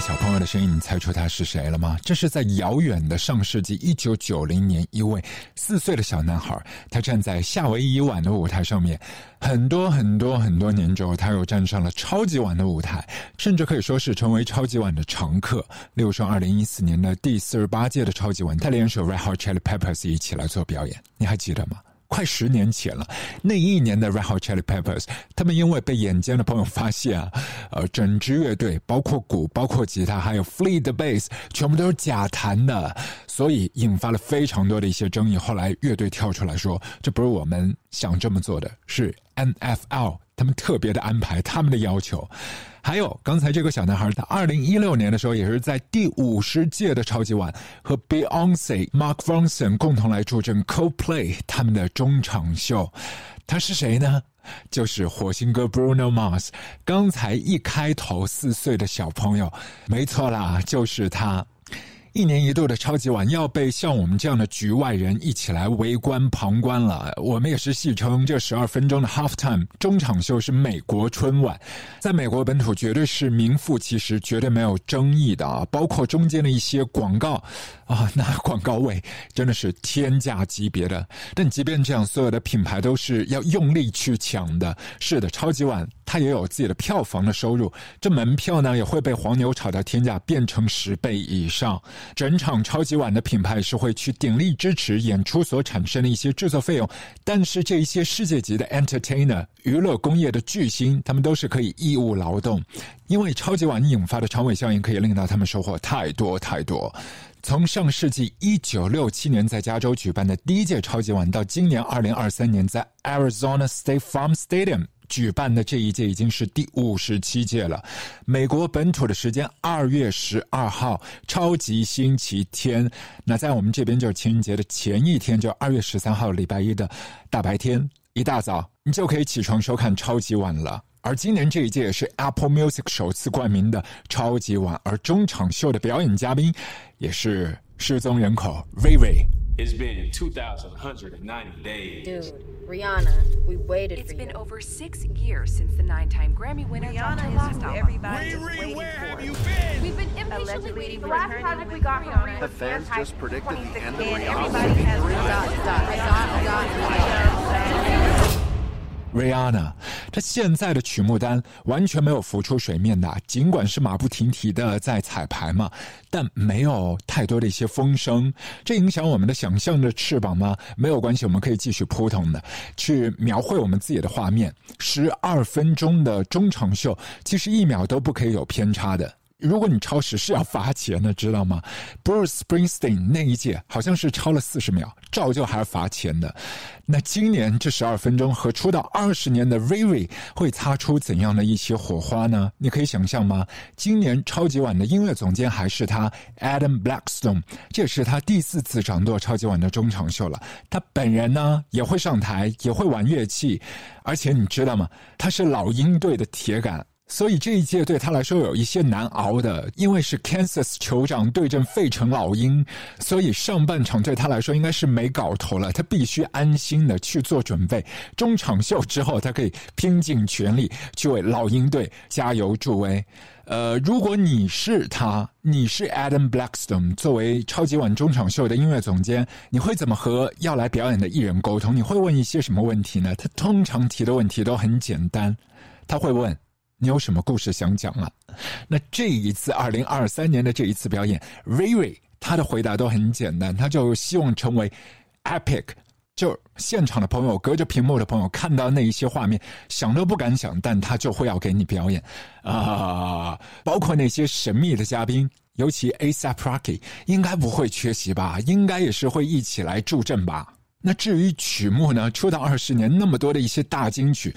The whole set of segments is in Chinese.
小朋友的声音，你猜出他是谁了吗？这是在遥远的上世纪一九九零年，一位四岁的小男孩，他站在夏威夷晚的舞台上面。很多很多很多年之后，他又站上了超级碗的舞台，甚至可以说是成为超级碗的常客。例如说，二零一四年的第四十八届的超级碗，他联手 Red Hot Chili Peppers 一起来做表演，你还记得吗？快十年前了，那一年的 Red Hot Chili Peppers，他们因为被眼尖的朋友发现啊，呃，整支乐队包括鼓、包括吉他，还有 Fleet 的 bass，全部都是假弹的，所以引发了非常多的一些争议。后来乐队跳出来说，这不是我们想这么做的，是 NFL 他们特别的安排，他们的要求。还有刚才这个小男孩，他二零一六年的时候也是在第五十届的超级碗和 Beyonce、Mark Ronson 共同来助阵 Coldplay 他们的中场秀。他是谁呢？就是火星哥 Bruno Mars。刚才一开头四岁的小朋友，没错啦，就是他。一年一度的超级碗要被像我们这样的局外人一起来围观旁观了。我们也是戏称这十二分钟的 Half Time 中场秀是美国春晚，在美国本土绝对是名副其实、绝对没有争议的啊！包括中间的一些广告啊，那 广告位真的是天价级别的。但即便这样，所有的品牌都是要用力去抢的。是的，超级碗它也有自己的票房的收入，这门票呢也会被黄牛炒到天价，变成十倍以上。整场超级碗的品牌是会去鼎力支持演出所产生的一些制作费用，但是这一些世界级的 entertainer 娱乐工业的巨星，他们都是可以义务劳动，因为超级碗引发的长尾效应可以令到他们收获太多太多。从上世纪一九六七年在加州举办的第一届超级碗，到今年二零二三年在 Arizona State Farm Stadium。举办的这一届已经是第五十七届了。美国本土的时间二月十二号，超级星期天。那在我们这边就是情人节的前一天，就二月十三号礼拜一的大白天，一大早你就可以起床收看超级碗了。而今年这一届是 Apple Music 首次冠名的超级晚，而中场秀的表演嘉宾也是失踪人口 Ray Ray。It's been 2,190 days. Dude, Rihanna, we waited It's for been you. over six years since the nine-time Grammy winner dropped her Rihanna last is who album. everybody is Riri, waiting where for. have you been? We've been impatiently Allegedly waiting for returning the last project we with got from Rihanna. Rihanna. The fans just predicted the end of And Rihanna. everybody has dot, dot, dot, dot, dot. Rihanna，她现在的曲目单完全没有浮出水面的，尽管是马不停蹄的在彩排嘛，但没有太多的一些风声。这影响我们的想象的翅膀吗？没有关系，我们可以继续扑腾的去描绘我们自己的画面。十二分钟的中场秀，其实一秒都不可以有偏差的。如果你超时是要罚钱的，知道吗？Bruce Springsteen 那一届好像是超了四十秒，照旧还是罚钱的。那今年这十二分钟和出道二十年的 Riri 会擦出怎样的一些火花呢？你可以想象吗？今年超级碗的音乐总监还是他 Adam Blackstone，这是他第四次掌舵超级碗的中场秀了。他本人呢也会上台，也会玩乐器，而且你知道吗？他是老鹰队的铁杆。所以这一届对他来说有一些难熬的，因为是 Kansas 酋长对阵费城老鹰，所以上半场对他来说应该是没搞头了。他必须安心的去做准备，中场秀之后，他可以拼尽全力去为老鹰队加油助威。呃，如果你是他，你是 Adam Blackstone，作为超级碗中场秀的音乐总监，你会怎么和要来表演的艺人沟通？你会问一些什么问题呢？他通常提的问题都很简单，他会问。你有什么故事想讲啊？那这一次二零二三年的这一次表演，Riri 他的回答都很简单，他就希望成为 epic，就现场的朋友、隔着屏幕的朋友看到那一些画面，想都不敢想，但他就会要给你表演啊、包括那些神秘的嘉宾。尤其 Asap Rocky 应该不会缺席吧？应该也是会一起来助阵吧？那至于曲目呢？出道二十年那么多的一些大金曲，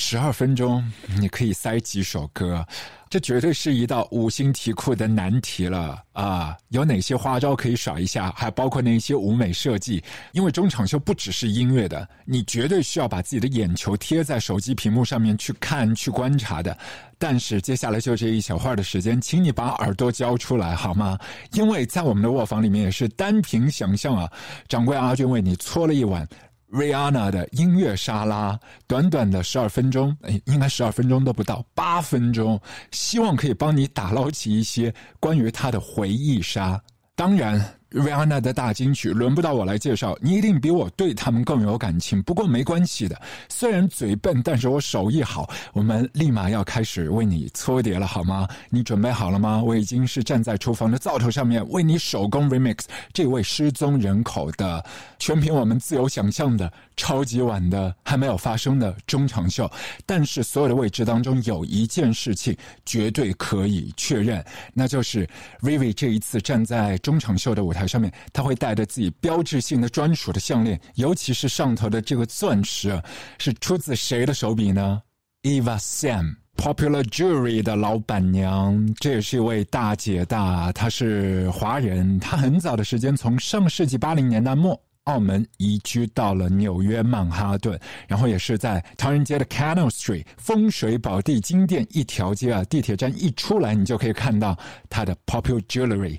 十二分钟你可以塞几首歌？这绝对是一道五星题库的难题了啊！有哪些花招可以耍一下？还包括那些舞美设计。因为中场秀不只是音乐的，你绝对需要把自己的眼球贴在手机屏幕上面去看、去观察的。但是接下来就这一小会儿的时间，请你把耳朵交出来好吗？因为在我们的卧房里面也是单凭想象啊，掌柜阿俊为你搓了一碗 Rihanna 的音乐沙拉，短短的十二分钟，哎，应该十二分钟都不到，八分钟，希望可以帮你打捞起一些关于她的回忆杀。当然。瑞安娜的大金曲轮不到我来介绍，你一定比我对他们更有感情。不过没关系的，虽然嘴笨，但是我手艺好。我们立马要开始为你搓碟了，好吗？你准备好了吗？我已经是站在厨房的灶头上面为你手工 remix 这位失踪人口的，全凭我们自由想象的超级晚的还没有发生的中场秀。但是所有的位置当中有一件事情绝对可以确认，那就是 Vivi 这一次站在中场秀的舞台。台上面，他会带着自己标志性的专属的项链，尤其是上头的这个钻石，是出自谁的手笔呢？Eva Sam，Popular Jewelry 的老板娘，这也是一位大姐大，她是华人，她很早的时间从上世纪八零年代末澳门移居到了纽约曼哈顿，然后也是在唐人街的 Canal Street 风水宝地金店一条街啊，地铁站一出来，你就可以看到她的 Popular Jewelry。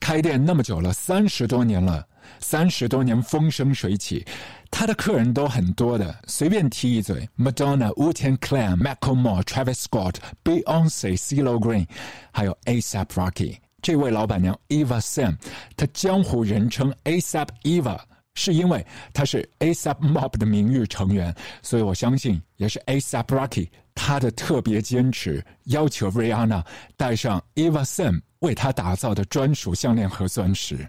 开店那么久了，三十多年了，三十多年风生水起，他的客人都很多的。随便提一嘴，Madonna、Wu-Tang Clan、Macklemore、Travis Scott、Beyonce、CeeLo Green，还有 ASAP Rocky。这位老板娘 Eva Sam，她江湖人称 ASAP Eva，是因为她是 ASAP Mob 的名誉成员，所以我相信也是 ASAP Rocky 他的特别坚持，要求 Rihanna 带上 Eva Sam。为他打造的专属项链和钻石。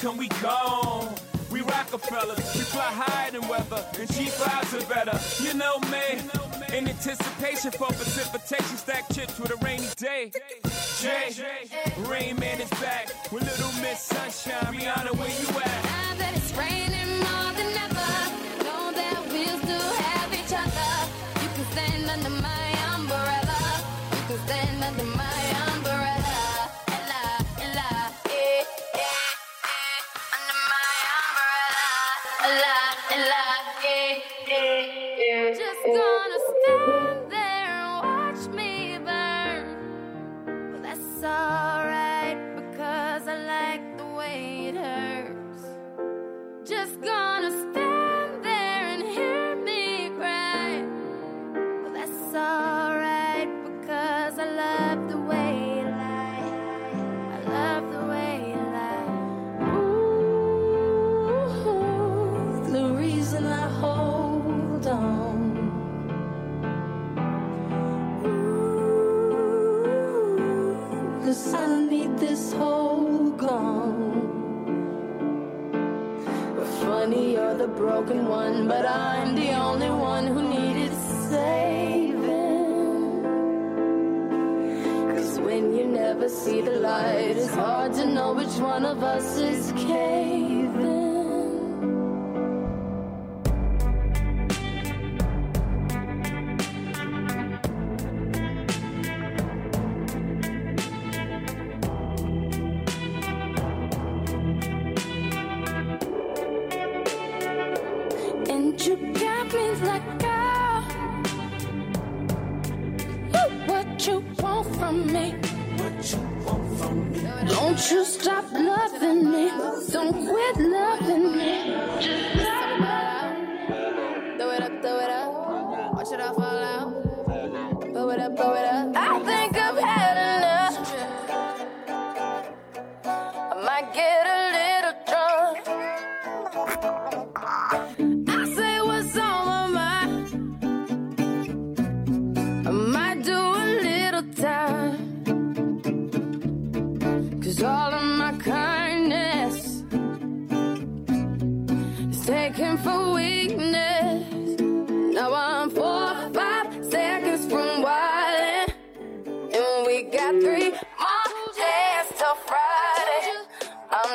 Come, we go? We Rockefellers, we fly higher than weather, and cheap vibes are better. You know me, in anticipation for precipitation, stack chips with a rainy day. Jay, Rain Man is back with Little Miss Sunshine. Rihanna, where you at?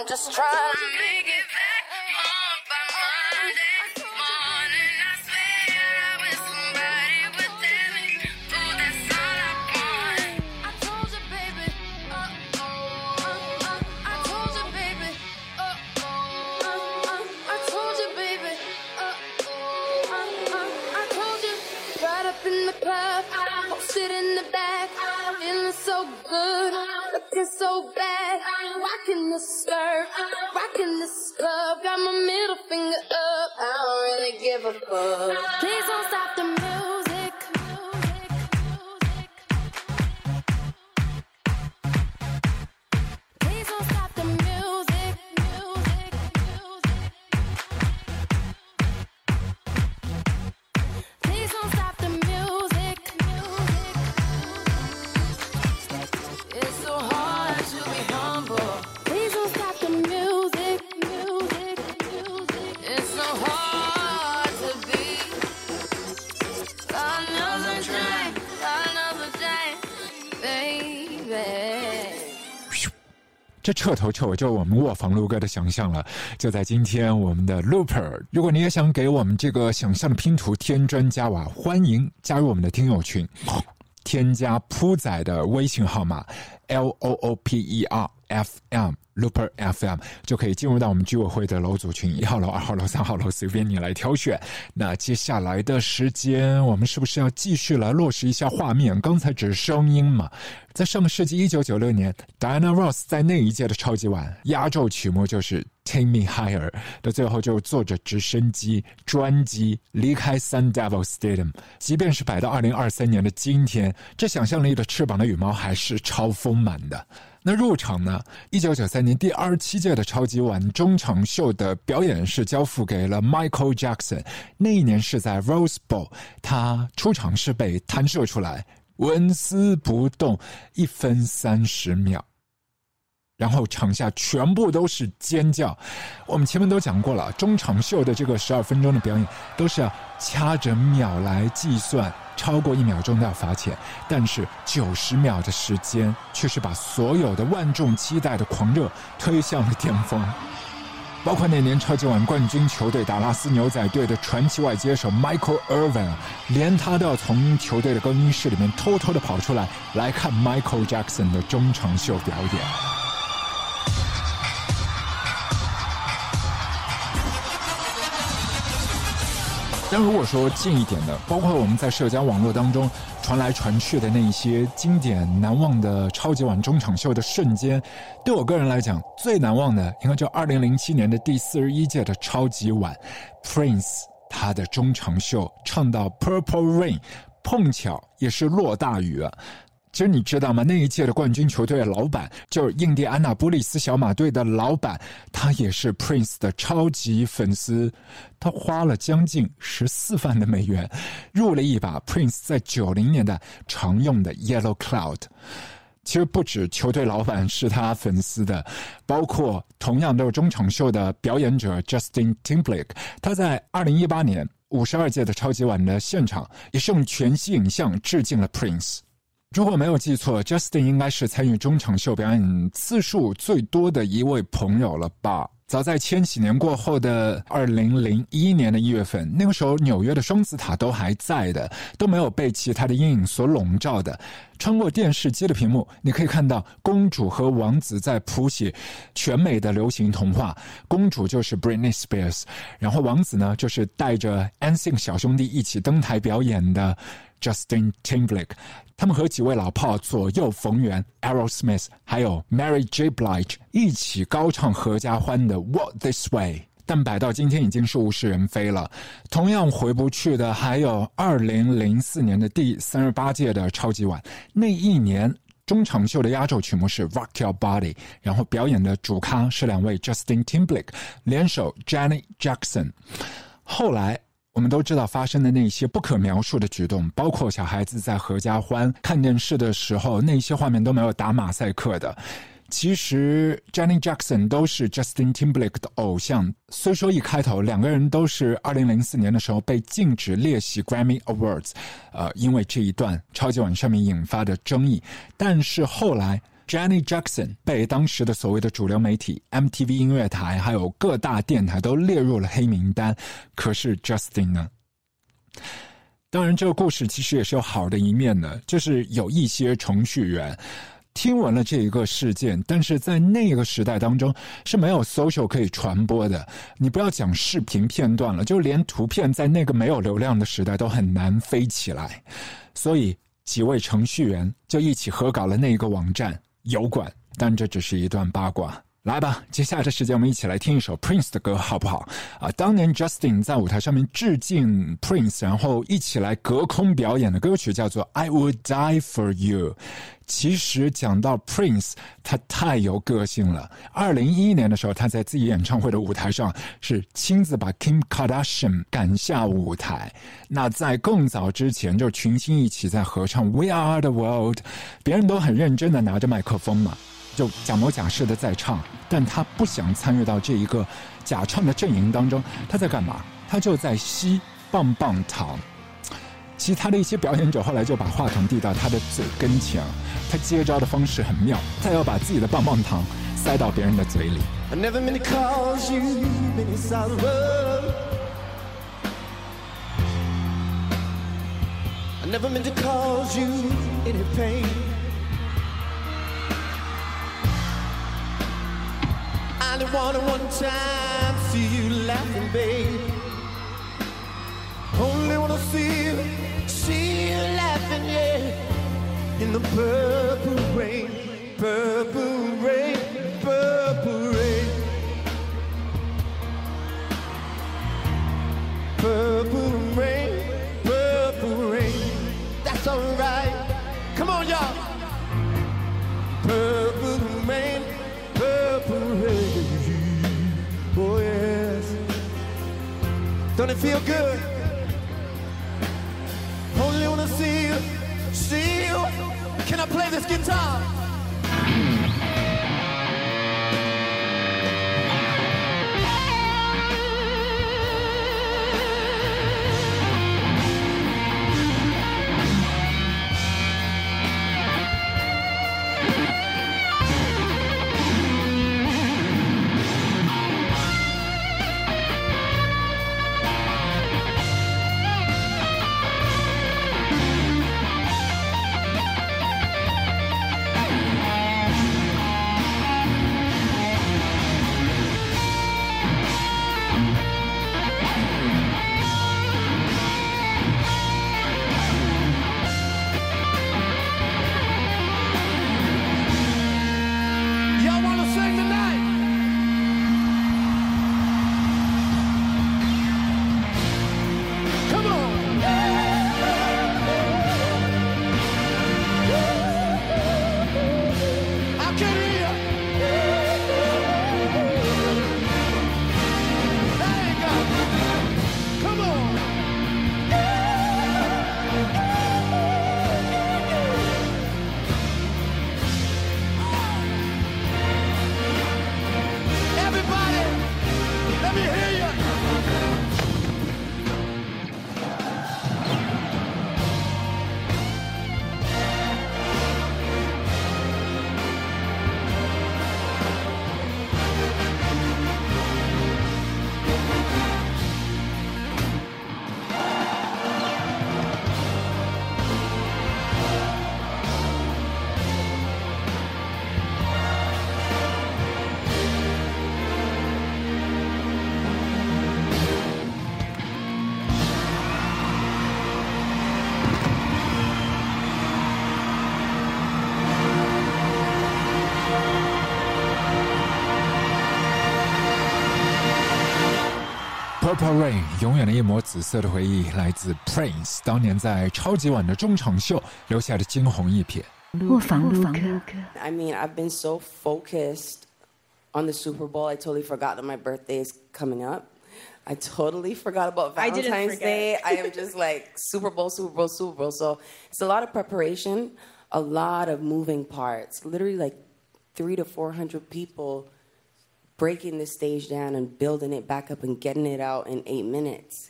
I'm just trying to make it 彻头彻尾就是我们卧房录歌的想象了。就在今天，我们的 Looper，如果你也想给我们这个想象的拼图添砖加瓦，欢迎加入我们的听友群，添加铺仔的微信号码 L O O P E R F M。Looper FM 就可以进入到我们居委会的楼组群，一号楼、二号楼、三号楼，随便你来挑选。那接下来的时间，我们是不是要继续来落实一下画面？刚才只是声音嘛，在上个世纪一九九六年，Diana Ross 在那一届的超级碗压轴曲目就是《Take Me Higher》的最后，就坐着直升机专机离开 Sun Devil Stadium。即便是摆到二零二三年的今天，这想象力的翅膀的羽毛还是超丰满的。那入场呢？一九九三年第二十七届的超级碗中场秀的表演是交付给了 Michael Jackson。那一年是在 Rose Bowl，他出场是被弹射出来。纹丝不动，一分三十秒。然后场下全部都是尖叫。我们前面都讲过了，中场秀的这个十二分钟的表演都是要掐着秒来计算，超过一秒钟都要罚钱。但是九十秒的时间却是把所有的万众期待的狂热推向了巅峰。包括那年超级碗冠军球队达拉斯牛仔队的传奇外接手 Michael Irvin，连他都要从球队的更衣室里面偷偷的跑出来来看 Michael Jackson 的中场秀表演。但如果说近一点的，包括我们在社交网络当中传来传去的那一些经典难忘的超级碗中场秀的瞬间，对我个人来讲最难忘的，应该就二零零七年的第四十一届的超级碗，Prince 他的中场秀唱到 Purple Rain，碰巧也是落大雨。其实你知道吗？那一届的冠军球队的老板就是印第安纳波利斯小马队的老板，他也是 Prince 的超级粉丝。他花了将近十四万的美元，入了一把 Prince 在九零年代常用的 Yellow Cloud。其实不止球队老板是他粉丝的，包括同样都是中场秀的表演者 Justin Timberlake，他在二零一八年五十二届的超级碗的现场，也是用全息影像致敬了 Prince。如果没有记错，Justin 应该是参与中场秀表演次数最多的一位朋友了吧？早在千禧年过后的二零零一年的一月份，那个时候纽约的双子塔都还在的，都没有被其他的阴影所笼罩的。穿过电视机的屏幕，你可以看到公主和王子在谱写全美的流行童话。公主就是 Britney Spears，然后王子呢，就是带着 NSYNC 小兄弟一起登台表演的。Justin Timberlake，他们和几位老炮左右逢源，Aerosmith，还有 Mary J. Blige 一起高唱合家欢的《Walk This Way》，但摆到今天已经是物是人非了。同样回不去的还有2004年的第三十八届的超级碗，那一年中场秀的压轴曲目是《Rock Your Body》，然后表演的主咖是两位 Justin Timberlake 联手 Janet Jackson，后来。我们都知道发生的那些不可描述的举动，包括小孩子在合家欢看电视的时候，那些画面都没有打马赛克的。其实，Janet Jackson 都是 Justin Timberlake 的偶像。虽说一开头两个人都是二零零四年的时候被禁止列席 Grammy Awards，呃，因为这一段超级碗上面引发的争议，但是后来。Janet Jackson 被当时的所谓的主流媒体 MTV 音乐台还有各大电台都列入了黑名单，可是 Justin 呢？当然，这个故事其实也是有好的一面的，就是有一些程序员听闻了这一个事件，但是在那个时代当中是没有 social 可以传播的。你不要讲视频片段了，就连图片在那个没有流量的时代都很难飞起来，所以几位程序员就一起合搞了那一个网站。有管，但这只是一段八卦。来吧，接下来的时间我们一起来听一首 Prince 的歌，好不好？啊，当年 Justin 在舞台上面致敬 Prince，然后一起来隔空表演的歌曲叫做《I Would Die for You》。其实讲到 Prince，他太有个性了。二零一一年的时候，他在自己演唱会的舞台上是亲自把 Kim Kardashian 赶下舞台。那在更早之前，就群星一起在合唱《We Are the World》，别人都很认真的拿着麦克风嘛。就假模假式的在唱，但他不想参与到这一个假唱的阵营当中。他在干嘛？他就在吸棒棒糖。其他的一些表演者后来就把话筒递到他的嘴跟前，他接招的方式很妙，他要把自己的棒棒糖塞到别人的嘴里。I never meant to cause you any pain. Only wanted one time see you laughing, babe. Only wanna see you, see you laughing, yeah. In the purple rain, purple rain, purple rain. Purple rain, purple rain. That's alright. Come on, y'all. Purple Don't it feel good? Only wanna see you, see you you? Can I play this guitar? Purple Rain，永远的一抹紫色的回忆，来自 Prince 当年在超级碗的中场秀留下的惊鸿一瞥。 I mean, I've been so focused on the Super Bowl, I totally forgot that my birthday is coming up. I totally forgot about I didn't Valentine's forget. Day. I am just like Super Bowl, Super Bowl, Super Bowl. So it's a lot of preparation, a lot of moving parts. Literally, like three to four hundred people breaking the stage down and building it back up and getting it out in eight minutes.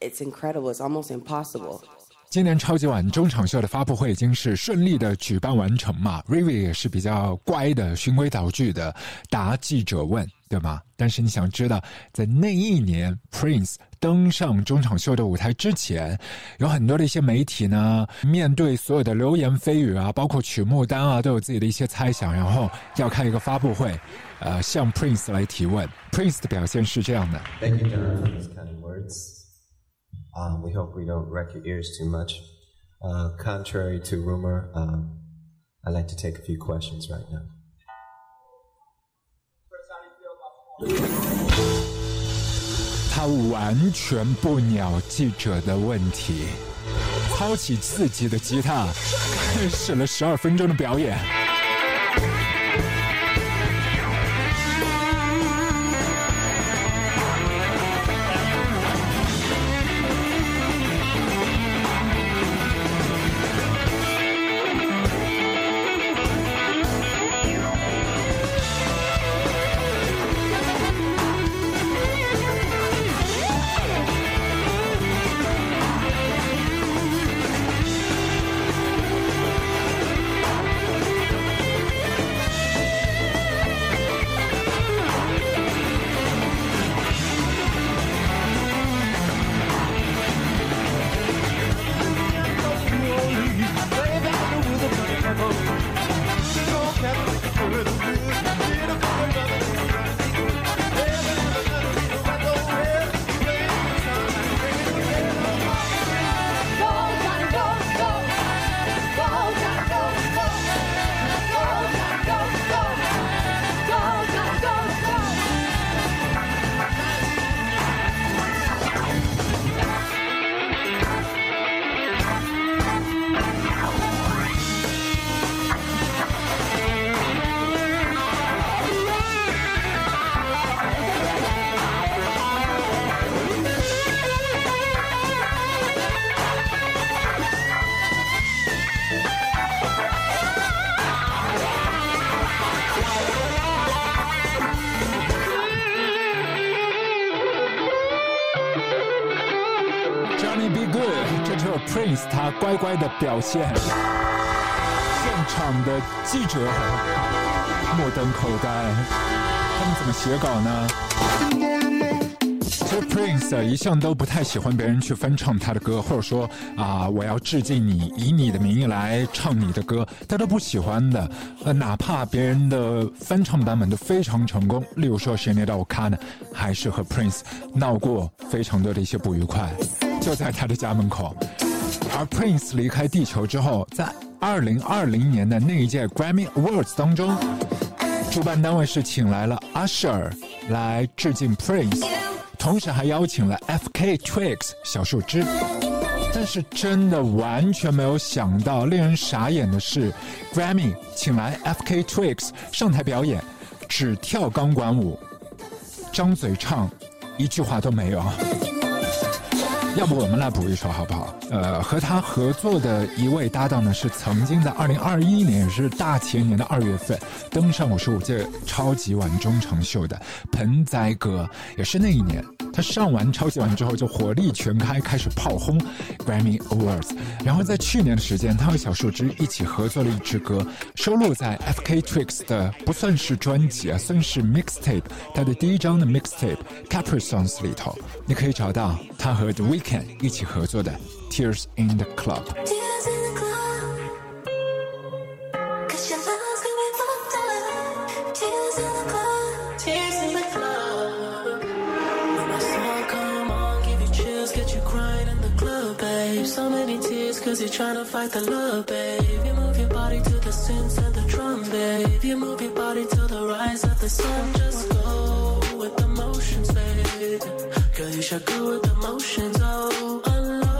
It's incredible. It's almost impossible. 今年超级碗中场秀的发布会已经是顺利的举办完成嘛，Rivi 也是比较乖的，循规蹈矩的答记者问，对吗？但是你想知道，在那一年 Prince 登上中场秀的舞台之前，有很多的一些媒体呢，面对所有的流言蜚语啊，包括曲目单啊，都有自己的一些猜想，然后要开一个发布会，呃，向 Prince 来提问。Prince 的表现是这样的。Thank you, John, for those kind words. Um, we hope we don't wreck your ears too much. Uh, contrary to rumor, um, I'd like to take a few questions right now. 他完全不鸟记者的问题，操起自己的吉他，开始了十二分钟的表演。表现，现场的记者目瞪口呆，他们怎么写稿呢？其实 Prince 一向都不太喜欢别人去翻唱他的歌，或者说啊，我要致敬你，以你的名义来唱你的歌，他都不喜欢的。呃，哪怕别人的翻唱版本都非常成功，例如说《s h a n e d 呢，还是和 Prince 闹过非常多的一些不愉快，就在他的家门口。而 Prince 离开地球之后，在二零二零年的那一届 Grammy Awards 当中，主办单位是请来了 Usher 来致敬 Prince。同时还邀请了 F.K. Twigs 小树枝，但是真的完全没有想到，令人傻眼的是，Grammy 请来 F.K. Twigs 上台表演，只跳钢管舞，张嘴唱，一句话都没有。要不我们来补一首好不好？呃，和他合作的一位搭档呢，是曾经在二零二一年，也是大前年的二月份登上五十五届超级碗中成秀的盆栽哥，也是那一年。他上完超级碗之后就火力全开，开始炮轰 Grammy Awards。然后在去年的时间，他和小树枝一起合作了一支歌，收录在 F.K. Twigs 的不算是专辑啊，算是 mixtape，他的第一张的 mixtape Capri Songs 里头，你可以找到他和 The Weeknd 一起合作的 Tears in the Club。Cause you're trying to fight the love, babe. You move your body to the synths and the drum, babe. You move your body to the rise of the sun. Just go with the motions, babe. Girl, you should go with the motions, oh. Unload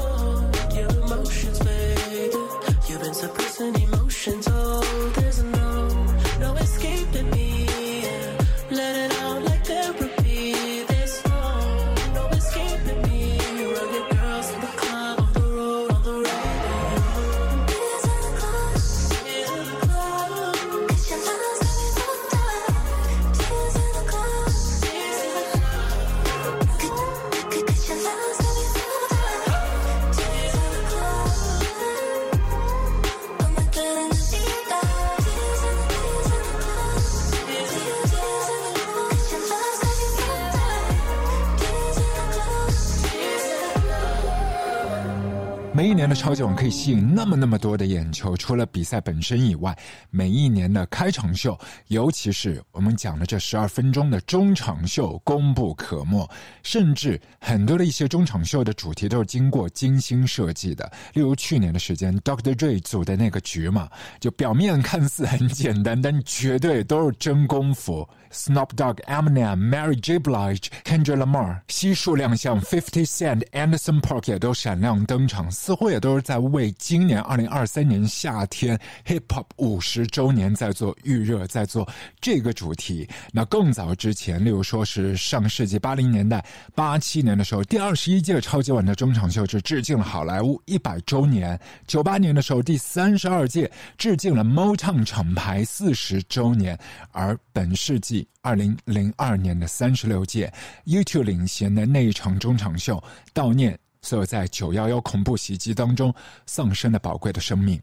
超级碗可以吸引那么那么多的眼球，除了比赛本身以外，每一年的开场秀，尤其是我们讲的这十二分钟的中场秀，功不可没。甚至很多的一些中场秀的主题都是经过精心设计的。例如去年的时间，Dr. Dre 组的那个局嘛，就表面看似很简单，但绝对都是真功夫。Snoop Dogg、Eminem、Mary J. Blige、Kendrick Lamar 悉数亮相，Fifty Cent、Anderson Park 也都闪亮登场，似乎也都是在为今年二零二三年夏天 Hip Hop 五十周年在做预热，在做这个主题。那更早之前，例如说是上世纪八零年代、八七年的时候，第二十一届超级碗的中场秀是致敬了好莱坞一百周年；九八年的时候，第三十二届致敬了 Motown 厂牌四十周年，而本世纪。二零零二年的三十六届 YouTube 领衔的那一场中场秀，悼念所有在九幺幺恐怖袭击当中丧生的宝贵的生命。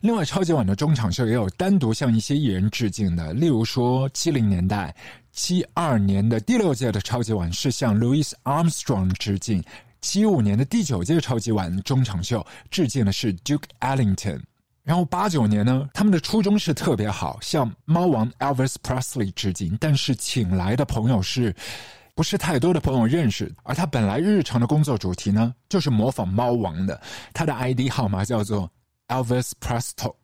另外，超级碗的中场秀也有单独向一些艺人致敬的，例如说七零年代七二年的第六届的超级碗是向 Louis Armstrong 致敬，七五年的第九届超级碗中场秀致敬的是 Duke Ellington。然后八九年呢，他们的初衷是特别好，向猫王 Elvis Presley 致敬，但是请来的朋友是，不是太多的朋友认识。而他本来日常的工作主题呢，就是模仿猫王的。他的 ID 号码叫做 Elvis Presto，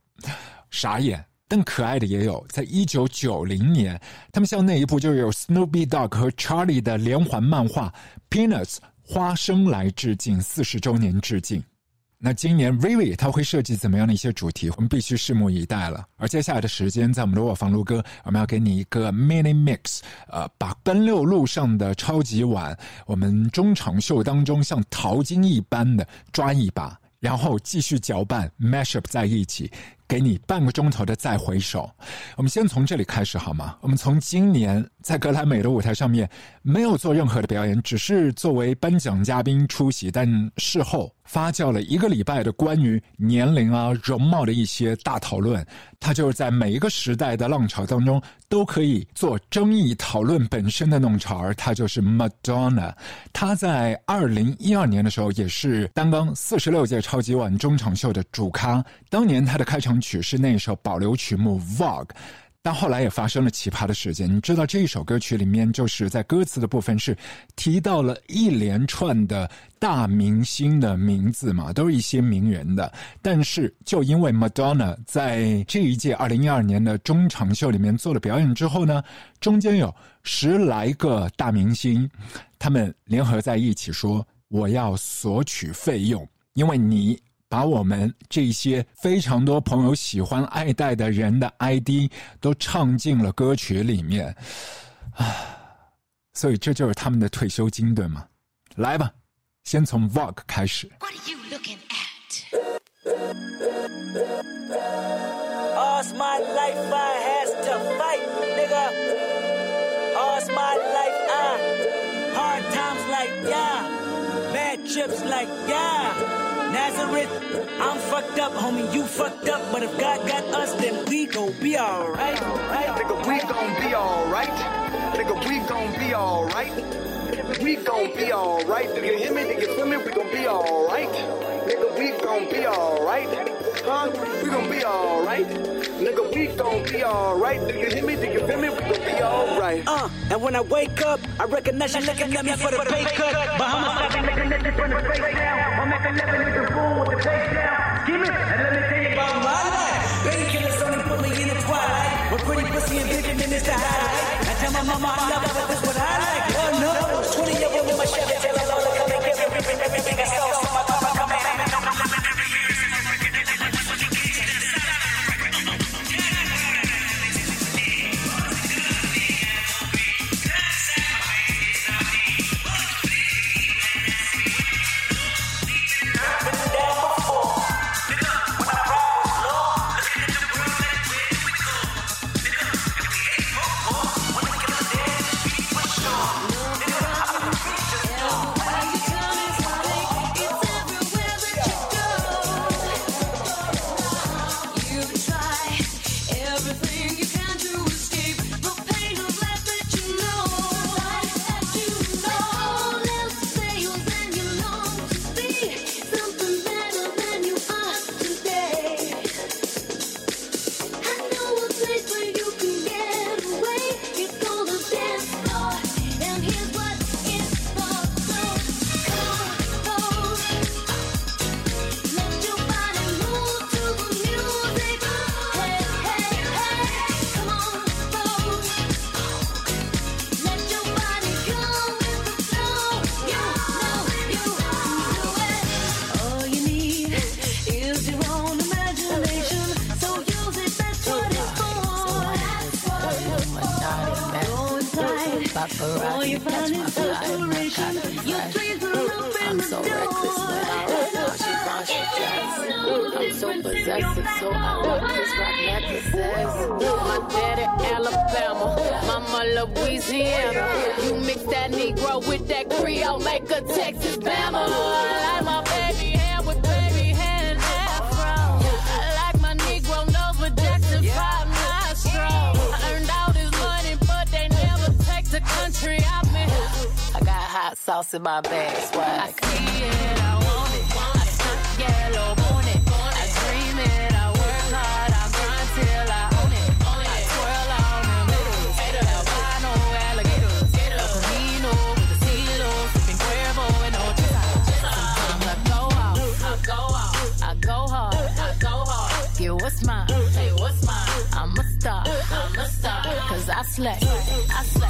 傻眼，但可爱的也有。在一九九零年，他们向那一部就有 Snoopy Dog 和 Charlie 的连环漫画 Peanuts 花生来致敬，四十周年致敬。那今年 Vivi 他会设计怎么样的一些主题，我们必须拭目以待了。而接下来的时间，在我们的卧房录歌，我们要给你一个 mini mix，呃，把奔六路上的超级碗，我们中场秀当中像淘金一般的抓一把，然后继续搅拌 mash up 在一起，给。你半个钟头的再回首。我们先从这里开始好吗？我们从今年在格莱美的舞台上面没有做任何的表演，只是作为颁奖嘉宾出席，但事后。发酵了一个礼拜的关于年龄啊、容貌的一些大讨论，他就是在每一个时代的浪潮当中都可以做争议讨论本身的弄潮儿。他就是 Madonna。他在二零一二年的时候也是担纲四十六届超级碗中场秀的主咖。当年他的开场曲是那首保留曲目《Vogue》。但后来也发生了奇葩的事件。你知道这一首歌曲里面，就是在歌词的部分是提到了一连串的大明星的名字嘛，都是一些名人的。但是就因为 Madonna 在这一届二零一二年的中场秀里面做了表演之后呢，中间有十来个大明星，他们联合在一起说：“我要索取费用，因为你。”把我们这些非常多朋友喜欢爱戴的人的 ID 都唱进了歌曲里面，啊，所以这就是他们的退休金，对吗？来吧，先从 Vogue 开始。Nazareth. I'm fucked up, homie, you fucked up. But if God got us, then we gon' be alright. Right? Nigga, we gon' be alright. Nigga, we gon' be alright. We gon' be alright. Do you hear me? Do you feel me? We gon' be alright. Nigga, we gon' be alright. Huh? We gon' be alright. Nigga, we gon' be alright. Do you hear me? Do you feel me? We gon' be alright. Uh, and when I wake up, I recognize you looking at me for the pay cut. I've been looking at you from the face down. I'm making with the fool with the face down. Give it, and let me tell you about my life. Painkillers only put me in the twilight. With pretty pussy and then it's the highlight. I tell my mama I love her, but this what I like. Oh no, 20 year with my Chevy, Make a Texas Bama. I like my baby hair with baby hair and afro. I like my Negro nose with Jackson 5 nostrils. Earned all this money, but they never take the country out me. I got hot sauce in my bag, swag. I see it, I want it. I stuck yellow slay, I slay,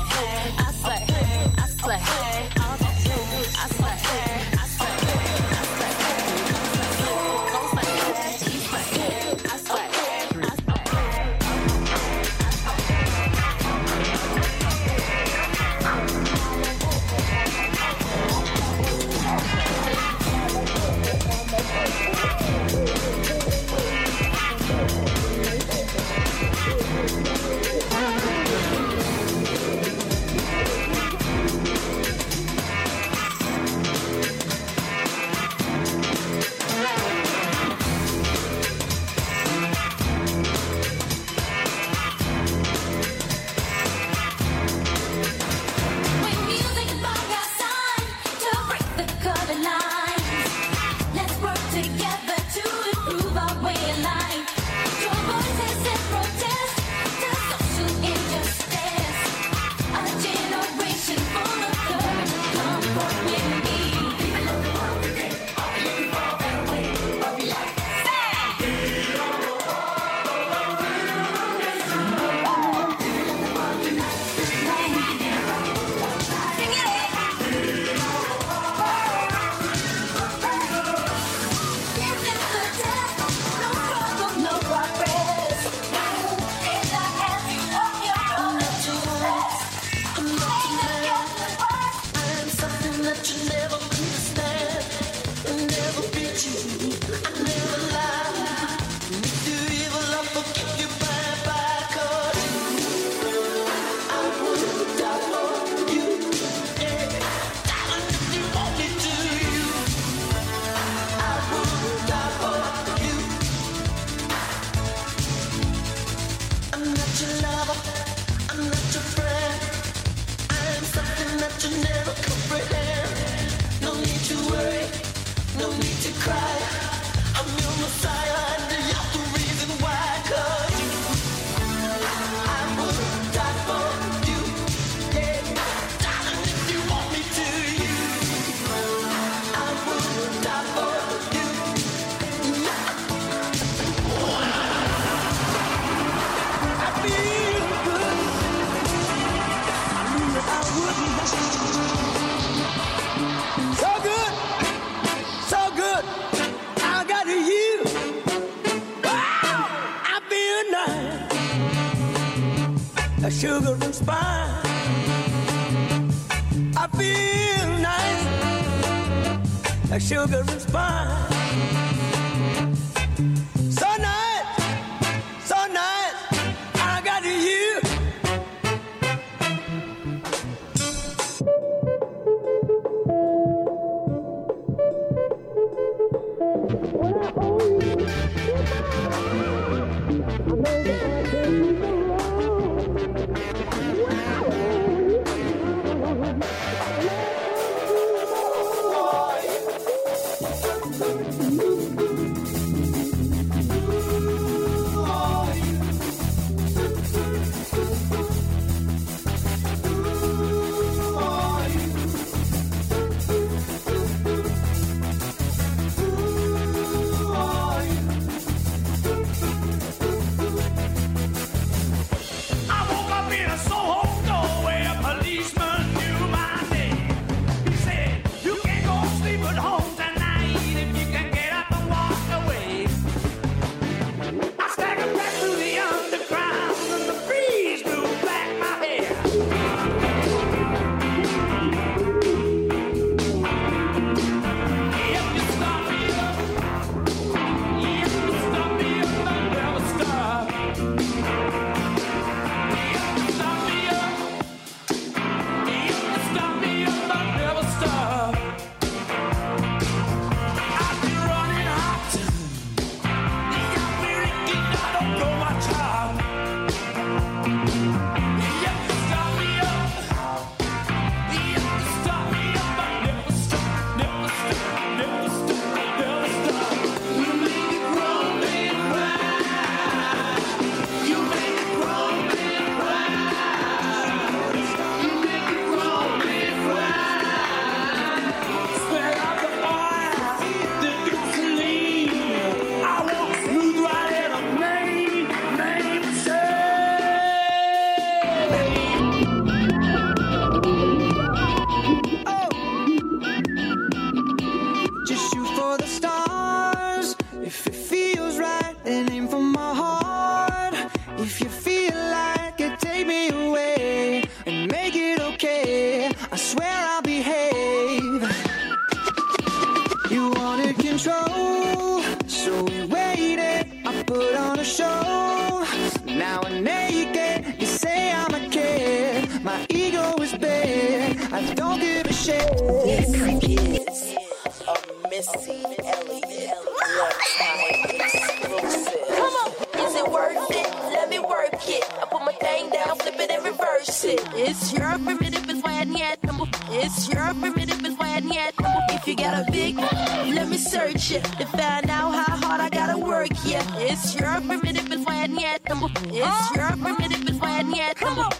work. It's your primitive is when yet. It's your primitive is when yet. Come on.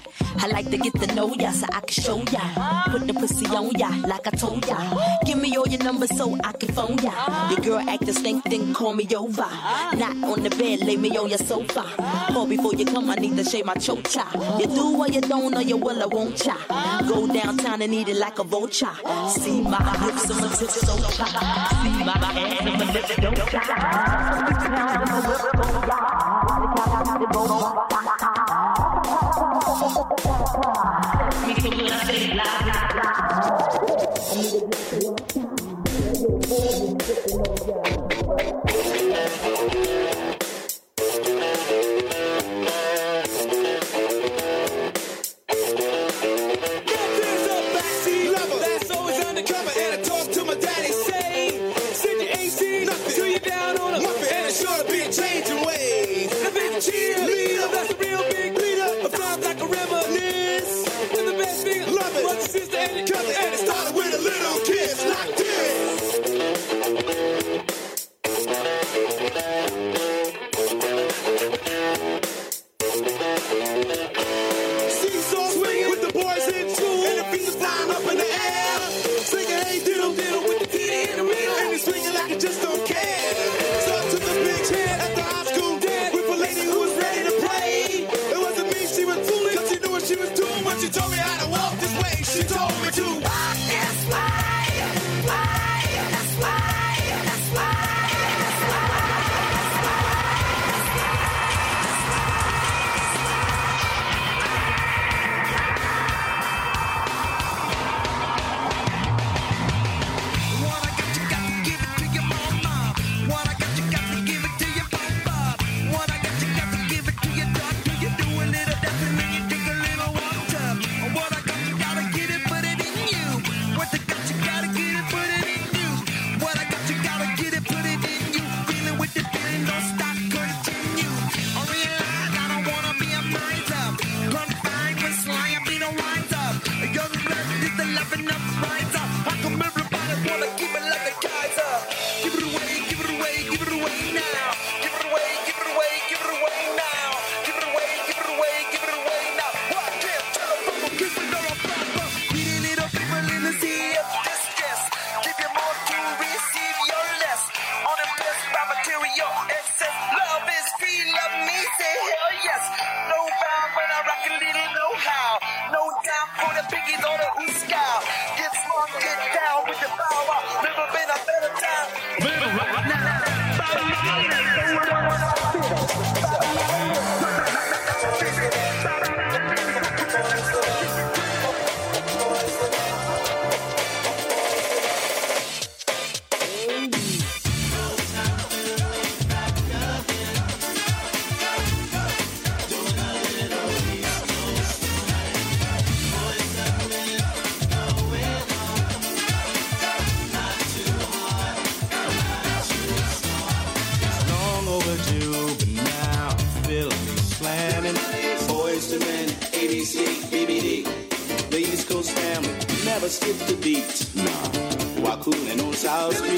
I like to get to know ya so I can show ya. Put the pussy on ya like I told ya. Give me all your numbers so I can phone ya. Your girl act the same thing, call me over. Not on the bed, lay me on your sofa. Call before you come, I need to shave my chocha. You do what you don't, or you will I won't ya. Go downtown and eat it like a vulture. See my hips, and my tits, so cha. See my hands and my lips, don't cha.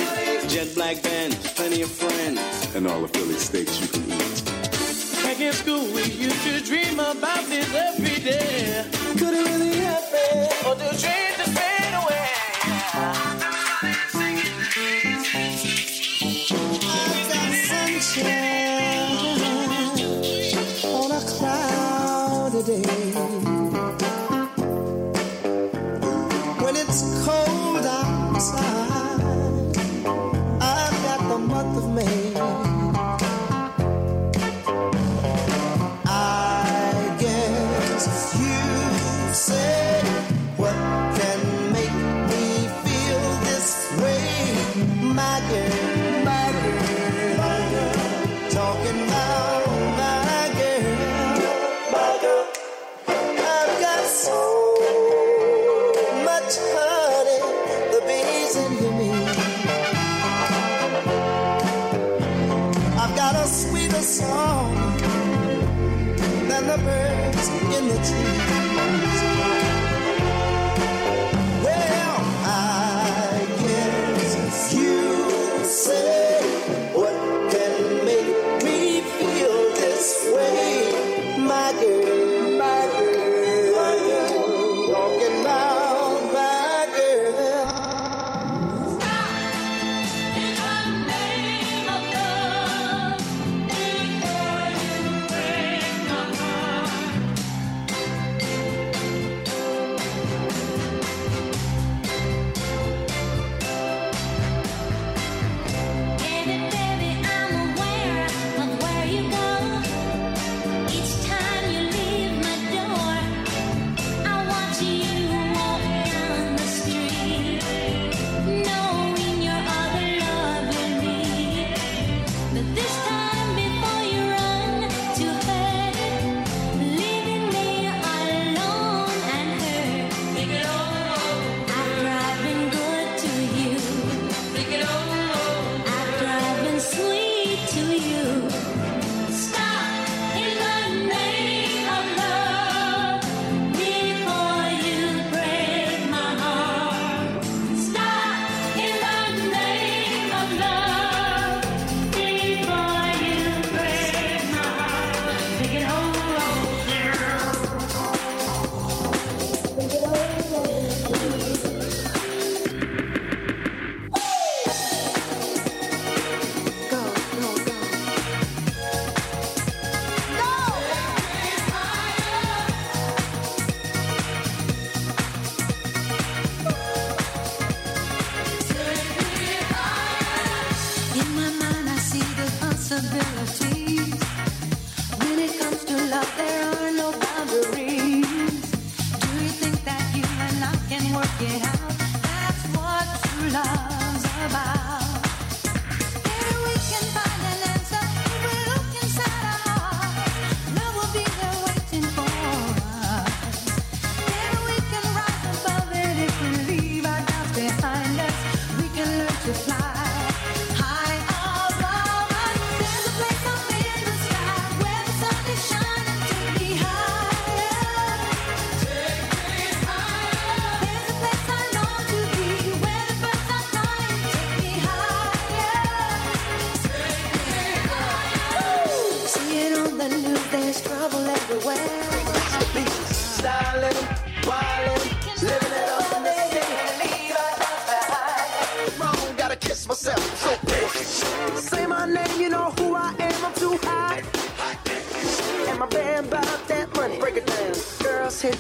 Philly, jet black band, plenty of friends, and all the Philly steaks you can eat. Back in school, we used to dream about this every day. Could it really happen? Or do dreams just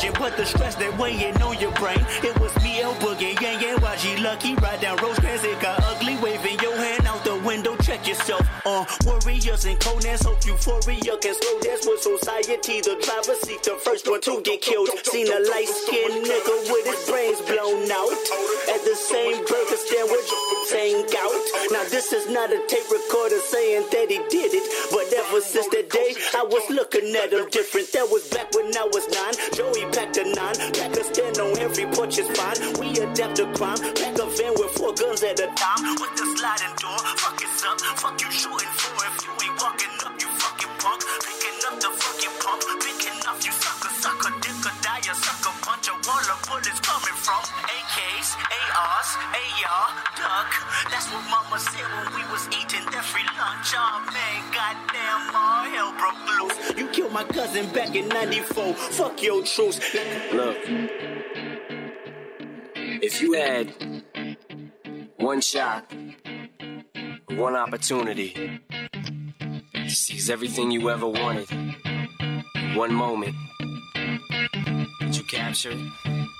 sergeant, the stress that weighing on your brain. It was me, El Boogie, Yang Yang, YG Lucky. Ride down Rosecrans, it got ugly. Waving your hand out the window, check yourself. Uh, warriors and conans, hope euphoria can slow dance with society. The driver seat, the first one to get killed. Seen a light skinned nigga with his brains blown out. At the same burger stand with saying out. Now this is not a tape recorder saying that he did it. But ever since that day, I was looking at him different. That was back when I was nine. Joey packed a nine. Pack a stand on every porch is fine. We adapt to crime. Pack a van with four guns at a time. With the sliding door. Fuck it's up. Fuck you shooting for. If you ain't walking up, you fucking punk. Picking up the my cousin back in 94. Fuck your truce. Look, if you had one shot, one opportunity to seize everything you ever wanted, one moment, did you capture it?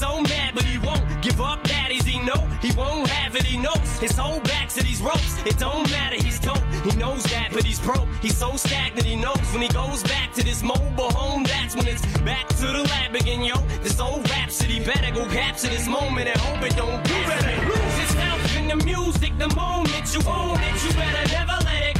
so mad, but he won't give up. Daddies, he know he won't have it. He knows his whole back to these ropes. It don't matter. He's dope. He knows that, but he's broke. He's so stagnant. He knows when he goes back to this mobile home. That's when it's back to the lab again, yo. This old rhapsody better go capture this moment and hope it don't. You better lose yourself in the music. The moment you own it, you better never let it go.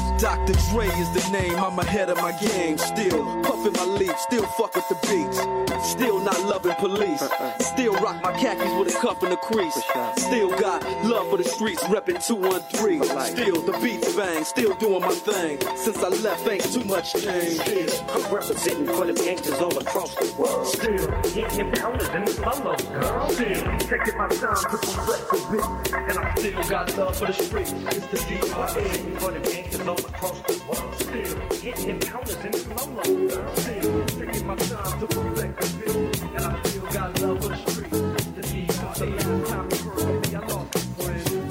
Dr. Dre is the name, I'm ahead of my game. Still puffin' my leaf, still fuck with the beats. Still not loving police. Still rock my khakis with a cuff and a crease. Still got love for the streets, reppin' 213. Still the beats bang, still doing my thing. Since I left, ain't too much change. I'm representing for the gangsters all across the world. Still getting pounders in the solo, girl. Still taking my time to perfect the beat, and I still got love for the streets. It's the D.R.A. for the gangsters all across the world. Still getting pounders in the solo, girl. Still taking my time to perfect the beat, and I still got love for the streets. The D.R.A. Last time.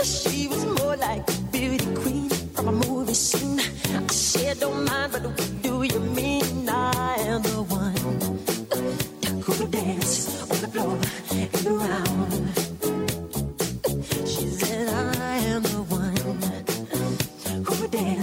She was more like a beauty queen from a movie scene. I said, don't mind, but what do you mean? I am the one who will dance on the floor and around.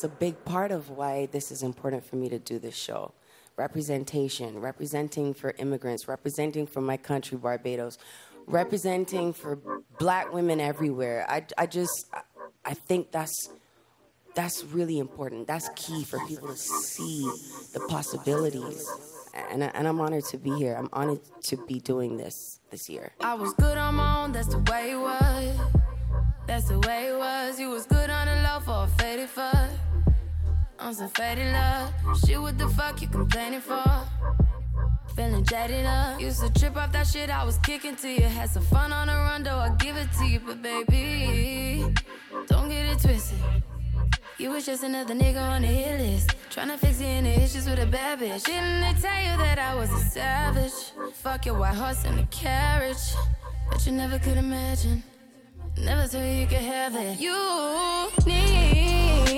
that's a big part of why this is important for me to do this show. Representation, representing for immigrants, representing for my country, Barbados, representing for black women everywhere. I, I just, I think that's that's really important. That's key for people to see the possibilities. And, I- I'm honored to be here. I'm honored to be doing this this year. I was good on my own, that's the way it was. That's the way it was. You was good on the for a faded fuck. On some faded love. Shit, what the fuck you complaining for? Feeling jaded up. Used to trip off that shit I was kicking to you. Had some fun on the run, though I give it to you. But baby, don't get it twisted. You was just another nigga on the hit list. Tryna fix any issues with a bad bitch. Didn't they tell you that I was a savage? Fuck your white horse and a carriage. But you never could imagine. Never thought you could have it. You need